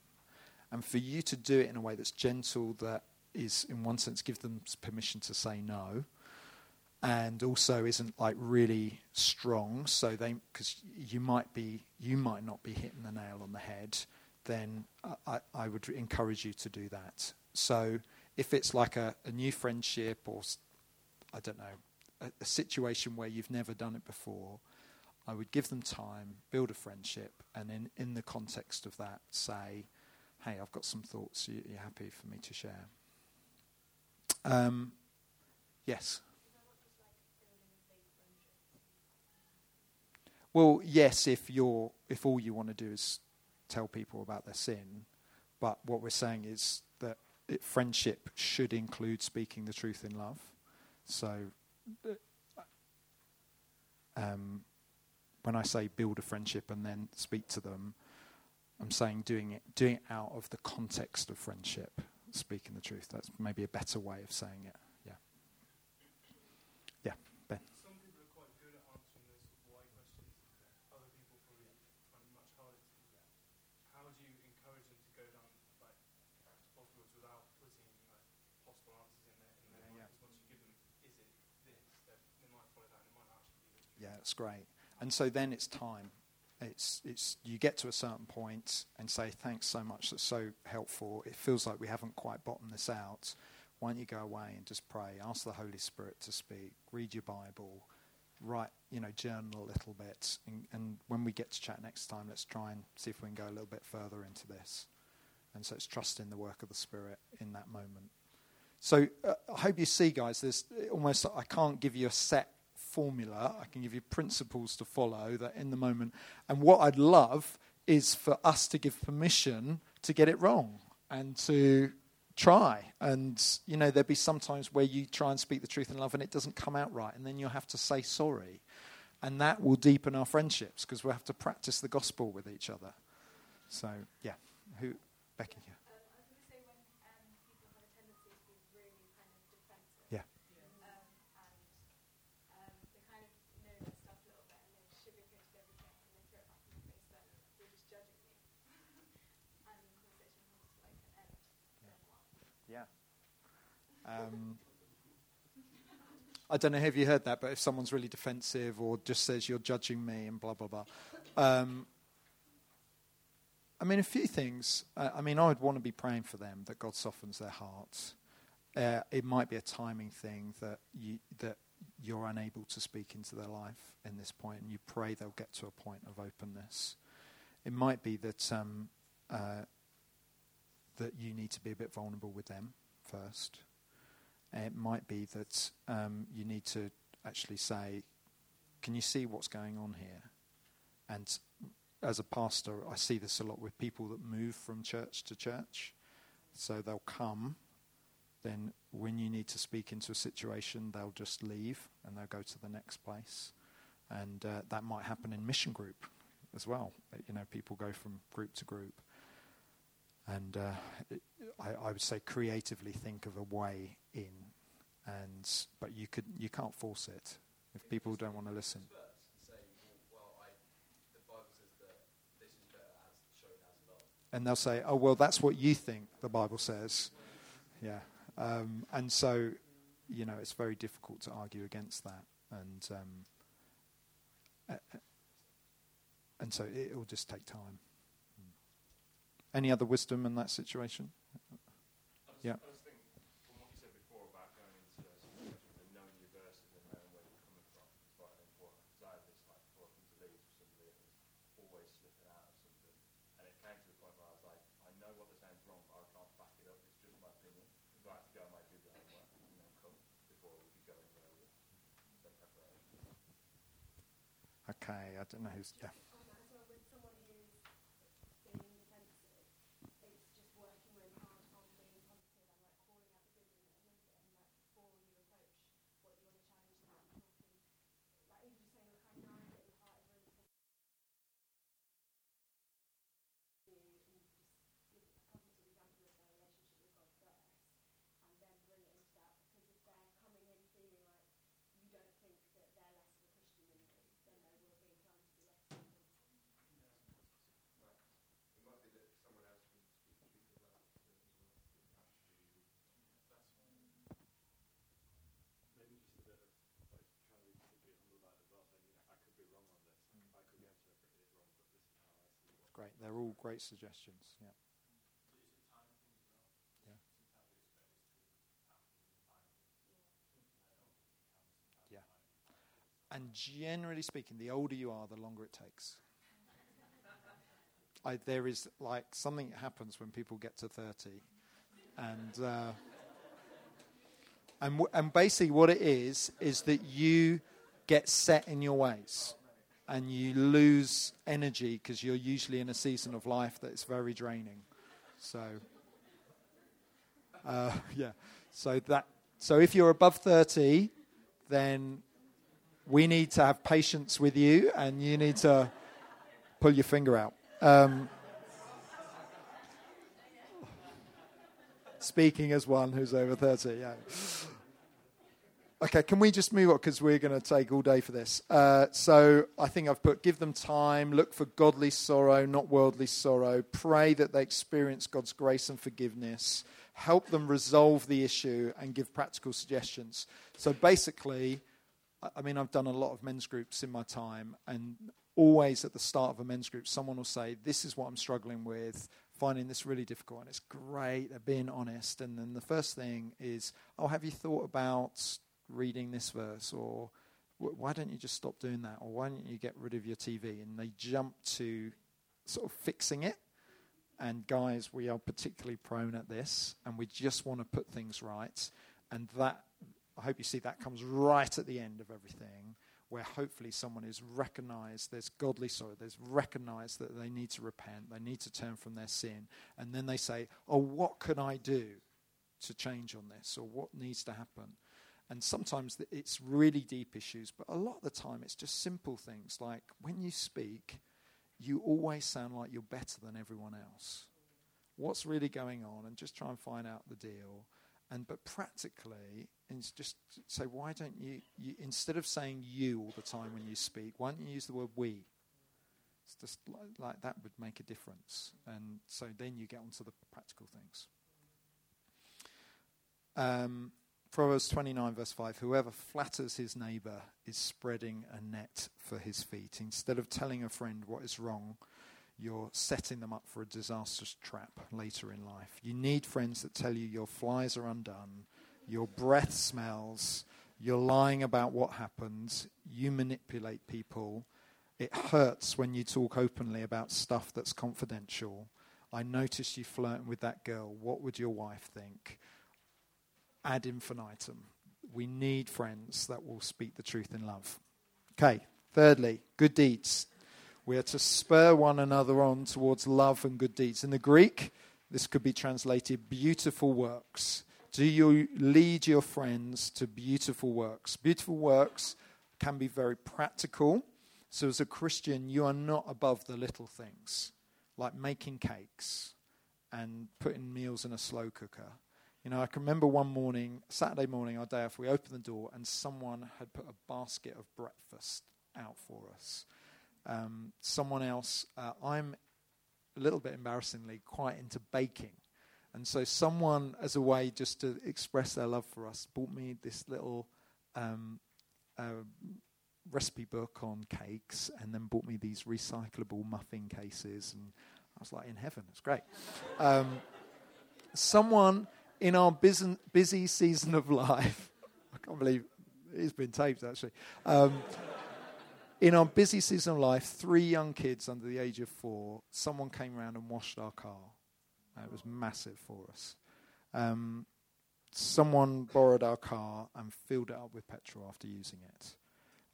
And for you to do it in a way that's gentle, that is, in one sense, give them permission to say no, and also isn't like really strong. So they, because you might be, you might not be hitting the nail on the head then I, I would encourage you to do that. So if it's like a, a new friendship or, I don't know, a, a situation where you've never done it before, I would give them time, build a friendship, and in, in the context of that, say, hey, I've got some thoughts. You, are happy for me to share? Um, yes. Well, yes, if you're if all you want to do is tell people about their sin, but what we're saying is that it, friendship should include speaking the truth in love. So, uh, um, when I say build a friendship and then speak to them, I'm saying doing it doing it out of the context of friendship, speaking the truth. That's maybe a better way of saying it. Yeah. Yeah, Ben. Some people are quite good at answering those sort of why questions. Other people probably find it much harder to do that. How would you encourage them to go down like possible routes without putting like possible answers in there in their Yeah, mind? Because once you give them, is it this? They, they might follow that, and it might not actually it's great. And so then it's time. It's it's you get to a certain point and say thanks so much. That's so helpful. It feels like we haven't quite bottomed this out. Why don't you go away and just pray? Ask the Holy Spirit to speak. Read your Bible. Write, you know, journal a little bit. And, and when we get to chat next time, let's try and see if we can go a little bit further into this. And so it's trusting the work of the Spirit in that moment. So uh, I hope you see, guys. There's almost I can't give you a set formula. I can give you principles to follow that in the moment. And what I'd love is for us to give permission to get it wrong and to try. And you know, there'll be sometimes where you try and speak the truth in love and it doesn't come out right, and then you'll have to say sorry. And that will deepen our friendships because we'll have to practice the gospel with each other. So yeah, who Becky? Yeah. Um, I was going to say when um, people have a tendency to be really kind of defensive. Yeah. Um, and um, they kind of know their stuff a little bit and they've sugarcoated everything and they throw it back in your face then you're just judging me. and the conversation comes to like an end. Then what? Yeah. Um, I don't know if you heard that, but if someone's really defensive or just says you're judging me and blah blah blah, um, I mean a few things. Uh, I mean, I would want to be praying for them that God softens their hearts. Uh, it might be a timing thing that you that you're unable to speak into their life in this point, and you pray they'll get to a point of openness. It might be that um, uh, that you need to be a bit vulnerable with them first. It might be that um, you need to actually say, Can you see what's going on here? And as a pastor, I see this a lot with people that move from church to church. So they'll come, then when you need to speak into a situation, they'll just leave and they'll go to the next place. And uh, that might happen in mission group as well. You know, people go from group to group. And uh, I, I would say creatively think of a way in, and but you could you can't force it if people don't want to listen. And they'll say, "Oh well, that's what you think the Bible says." Yeah, um, and so you know it's very difficult to argue against that, and um, and so it will just take time. Any other wisdom in that situation? Yeah. Okay, I don't know who's. you said before about going into situations and knowing your verses and knowing where you're coming from is quite important. Because I had this like before I come to lead with somebody that was always slipping out of something, and it came to the point where I was like, I know what they're saying is wrong, but I can't back it up. It's just my opinion. If I have to go, I might do the homework and then come before we could go anywhere with it. So preparation. Okay, I don't know who's. Yeah. on that as well, with someone who's being defensive, it's just working really hard on being positive and like calling out the good in it and, and like before you approach what you want to challenge them and talking, like even just saying, look, I know that your heart is really positive. You and just give a positive example of their relationship with God first, and then bring it into that because if they're coming in feeling like you don't think that they're less of a Christian than you, then they will be inclined to be less defensive. It might be that someone else can speak the truth of love to them as well. maybe just a bit of like trying to be, to be humble about it as well, saying, you know, I could be wrong on this. I could be interpreting it wrong, but this is how I see it. Great, they're all great suggestions. Yeah. Yeah. And generally speaking, the older you are, the longer it takes. [LAUGHS] I, there is like something that happens when people get to 30. And, uh, and, w- and basically, what it is, is that you get set in your ways. And you lose energy because you're usually in a season of life that's very draining. So, uh, [LAUGHS] yeah. So that. So if you're above 30, then we need to have patience with you, and you need to pull your finger out. Um, speaking as one who's over 30, yeah. Okay, can we just move on because we're going to take all day for this? Uh, so I think I've put give them time, look for godly sorrow, not worldly sorrow, pray that they experience God's grace and forgiveness, help them resolve the issue, and give practical suggestions. So basically, I- mean, I've done a lot of men's groups in my time, and always at the start of a men's group, someone will say, This is what I'm struggling with, finding this really difficult. And it's great, being honest. And then the first thing is, Oh, have you thought about reading this verse? Or why don't you just stop doing that? Or why don't you get rid of your TV? And they jump to sort of fixing it. And guys, we are particularly prone at this, and we just want to put things right. And that, I hope you see, that comes right at the end of everything, where hopefully someone is recognized, there's godly sorrow, there's recognized that they need to repent, they need to turn from their sin, and then they say, Oh, what can I do to change on this? Or what needs to happen? And sometimes it's really deep issues, but a lot of the time it's just simple things like when you speak, you always sound like you're better than everyone else. What's really going on? And just try and find out the deal. And but practically, it's just say, why don't you, you instead of saying you all the time when you speak, why don't you use the word we? It's just like, like that would make a difference. And so then you get onto the practical things. Um, Proverbs 29, verse 5 Whoever flatters his neighbor is spreading a net for his feet. Instead of telling a friend what is wrong, you're setting them up for a disastrous trap later in life. You need friends that tell you your flies are undone, your breath smells, you're lying about what happens, you manipulate people. It hurts when you talk openly about stuff that's confidential. I noticed you flirting with that girl. What would your wife think? Ad infinitum. We need friends that will speak the truth in love. Okay, thirdly, good deeds. We are to spur one another on towards love and good deeds. In the Greek, this could be translated beautiful works. Do you lead your friends to beautiful works? Beautiful works can be very practical. So, as a Christian, you are not above the little things, like making cakes and putting meals in a slow cooker. You know, I can remember one morning, Saturday morning, our day off, we opened the door and someone had put a basket of breakfast out for us. Um, someone else, uh, I'm a little bit embarrassingly quite into baking. And so, someone, as a way just to express their love for us, bought me this little um, uh, recipe book on cakes and then bought me these recyclable muffin cases. And I was like in heaven. It's great. Um, someone in our busy, busy season of life, I can't believe it's been taped actually. Um, in our busy season of life, three young kids under the age of four, someone came around and washed our car. It was massive for us. Um, someone borrowed our car and filled it up with petrol after using it.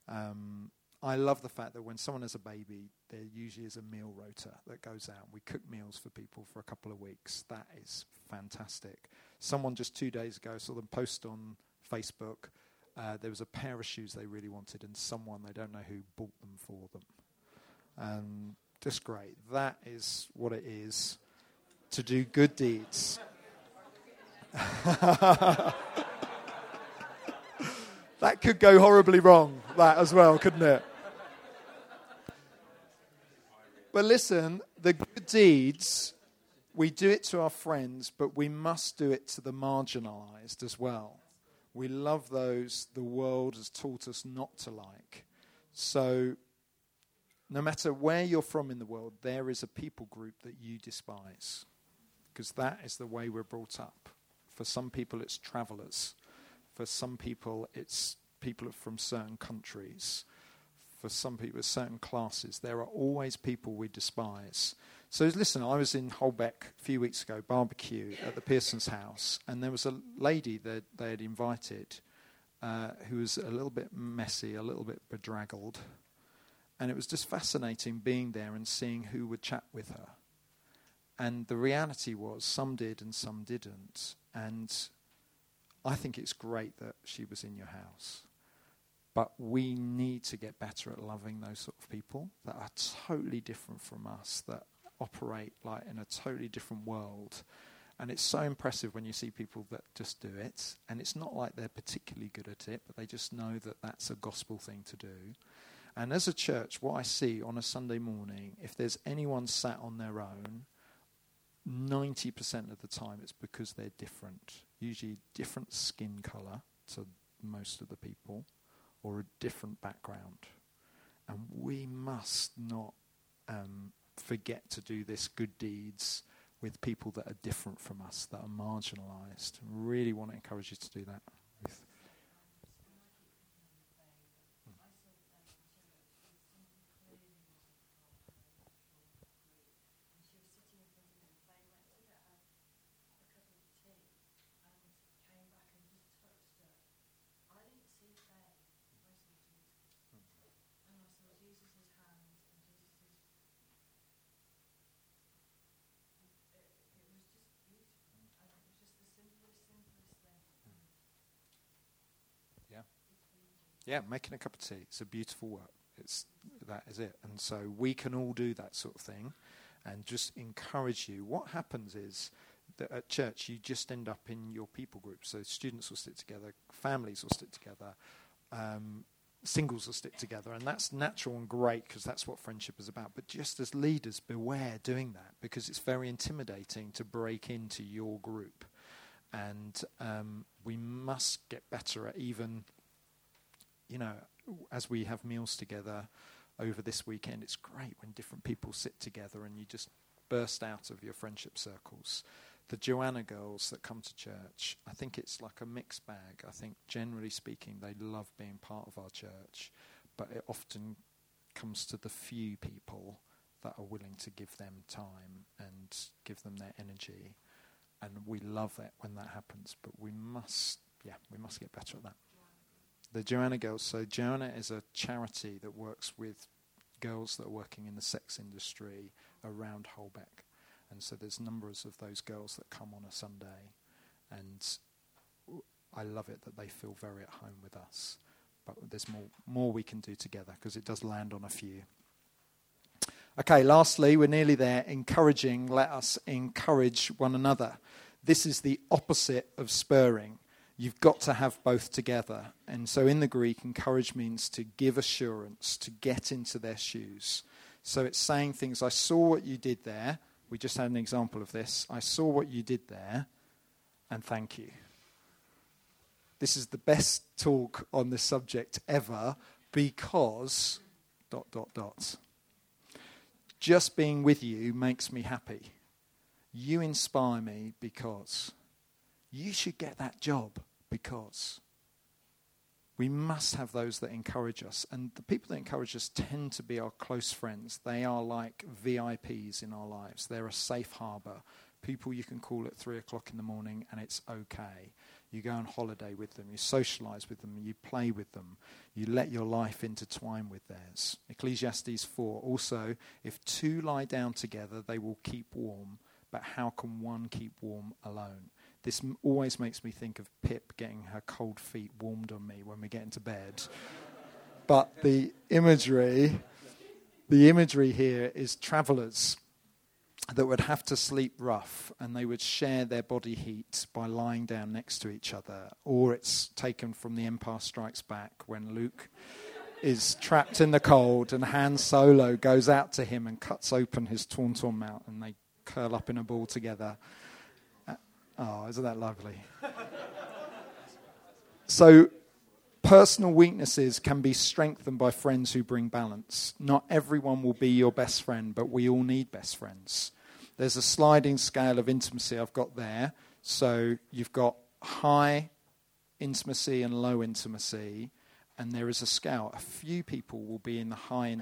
Um, I love the fact that when someone has a baby, there usually is a meal rota that goes out. We cook meals for people for a couple of weeks. That is fantastic. Someone just two days ago saw them post on Facebook. Uh, there was a pair of shoes they really wanted, and someone they don't know who bought them for them. And just great. That is what it is to do good deeds. [LAUGHS] that could go horribly wrong, that as well, couldn't it? But listen, the good deeds, we do it to our friends, but we must do it to the marginalized as well. We love those the world has taught us not to like. So, no matter where you're from in the world, there is a people group that you despise. Because that is the way we're brought up. For some people, it's travelers. For some people, it's people from certain countries. For some people, certain classes. There are always people we despise. So listen, I was in Holbeck a few weeks ago, barbecue at the Pearson's house, and there was a lady that they had invited uh, who was a little bit messy, a little bit bedraggled. And it was just fascinating being there and seeing who would chat with her. And the reality was, some did and some didn't. And I think it's great that she was in your house. But we need to get better at loving those sort of people that are totally different from us, that operate like in a totally different world. And it's so impressive when you see people that just do it. And it's not like they're particularly good at it, but they just know that that's a gospel thing to do. And as a church, what I see on a Sunday morning, if there's anyone sat on their own, 90% of the time it's because they're different. Usually different skin colour to most of the people or a different background. And we must not um, forget to do this good deeds with people that are different from us, that are marginalised. Really want to encourage you to do that. Yeah, making a cup of tea. It's a beautiful work. It's that is it. And so we can all do that sort of thing, and just encourage you. What happens is that at church you just end up in your people group. So students will stick together, families will stick together. Um, singles will stick together, and that's natural and great because that's what friendship is about. But just as leaders, beware doing that because it's very intimidating to break into your group, and um, we must get better at even you know, as we have meals together over this weekend, it's great when different people sit together and you just burst out of your friendship circles. The Joanna girls that come to church, I think it's like a mixed bag. I think generally speaking, they love being part of our church, but it often comes to the few people that are willing to give them time and give them their energy. And we love it when that happens, but we must, yeah, we must get better at that the Joanna Girls. So Joanna is a charity that works with girls that are working in the sex industry around Holbeck. And so there's numbers of those girls that come on a Sunday. And I love it that they feel very at home with us. But there's more, more we can do together because it does land on a few. Okay, lastly, we're nearly there. Encouraging, let us encourage one another. This is the opposite of spurring. You've got to have both together. And so in the Greek, encourage means to give assurance, to get into their shoes. So it's saying things, I saw what you did there. We just had an example of this. I saw what you did there, and thank you. This is the best talk on this subject ever because dot dot dot. Just being with you makes me happy. You inspire me because you should get that job because we must have those that encourage us. And the people that encourage us tend to be our close friends. They are like VIPs in our lives, they're a safe harbor. People you can call at three o'clock in the morning and it's okay. You go on holiday with them, you socialize with them, you play with them, you let your life intertwine with theirs. Ecclesiastes 4 also, if two lie down together, they will keep warm, but how can one keep warm alone? This m- always makes me think of Pip getting her cold feet warmed on me when we get into bed. but the imagery, the imagery here is travelers that would have to sleep rough and they would share their body heat by lying down next to each other. Or it's taken from The Empire Strikes Back when Luke is trapped in the cold and Han Solo goes out to him and cuts open his tauntaun mount and they curl up in a ball together. Oh, isn't that lovely? [LAUGHS] so, personal weaknesses can be strengthened by friends who bring balance. Not everyone will be your best friend, but we all need best friends. There's a sliding scale of intimacy I've got there. So, you've got high intimacy and low intimacy, and there is a scale. A few people will be in the high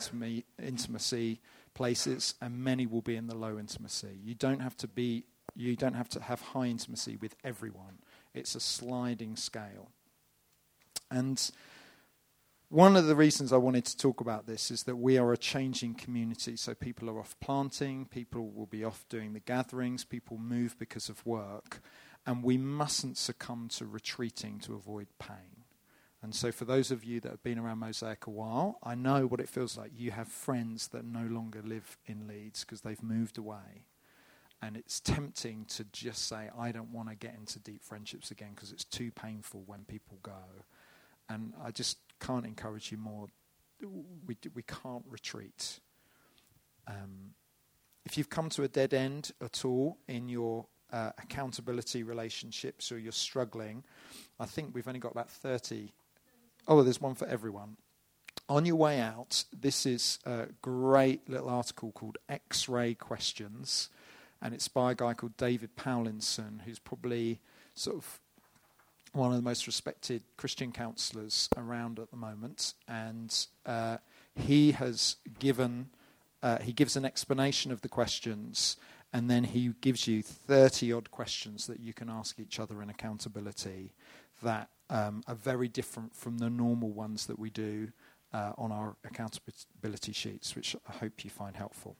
intimacy places, and many will be in the low intimacy. You don't have to be you don't have to have high intimacy with everyone. It's a sliding scale. And one of the reasons I wanted to talk about this is that we are a changing community. So people are off planting, people will be off doing the gatherings, people move because of work, and we mustn't succumb to retreating to avoid pain. And so, for those of you that have been around Mosaic a while, I know what it feels like. You have friends that no longer live in Leeds because they've moved away. And it's tempting to just say, I don't want to get into deep friendships again because it's too painful when people go. And I just can't encourage you more. We, we can't retreat. Um, if you've come to a dead end at all in your uh, accountability relationships or you're struggling, I think we've only got about 30. Oh, there's one for everyone. On your way out, this is a great little article called X Ray Questions, and it's by a guy called David Powlison, who's probably sort of one of the most respected Christian counselors around at the moment, and uh, he has given uh, he gives an explanation of the questions, and then he gives you thirty odd questions that you can ask each other in accountability that um, are very different from the normal ones that we do uh, on our accountability sheets, which I hope you find helpful.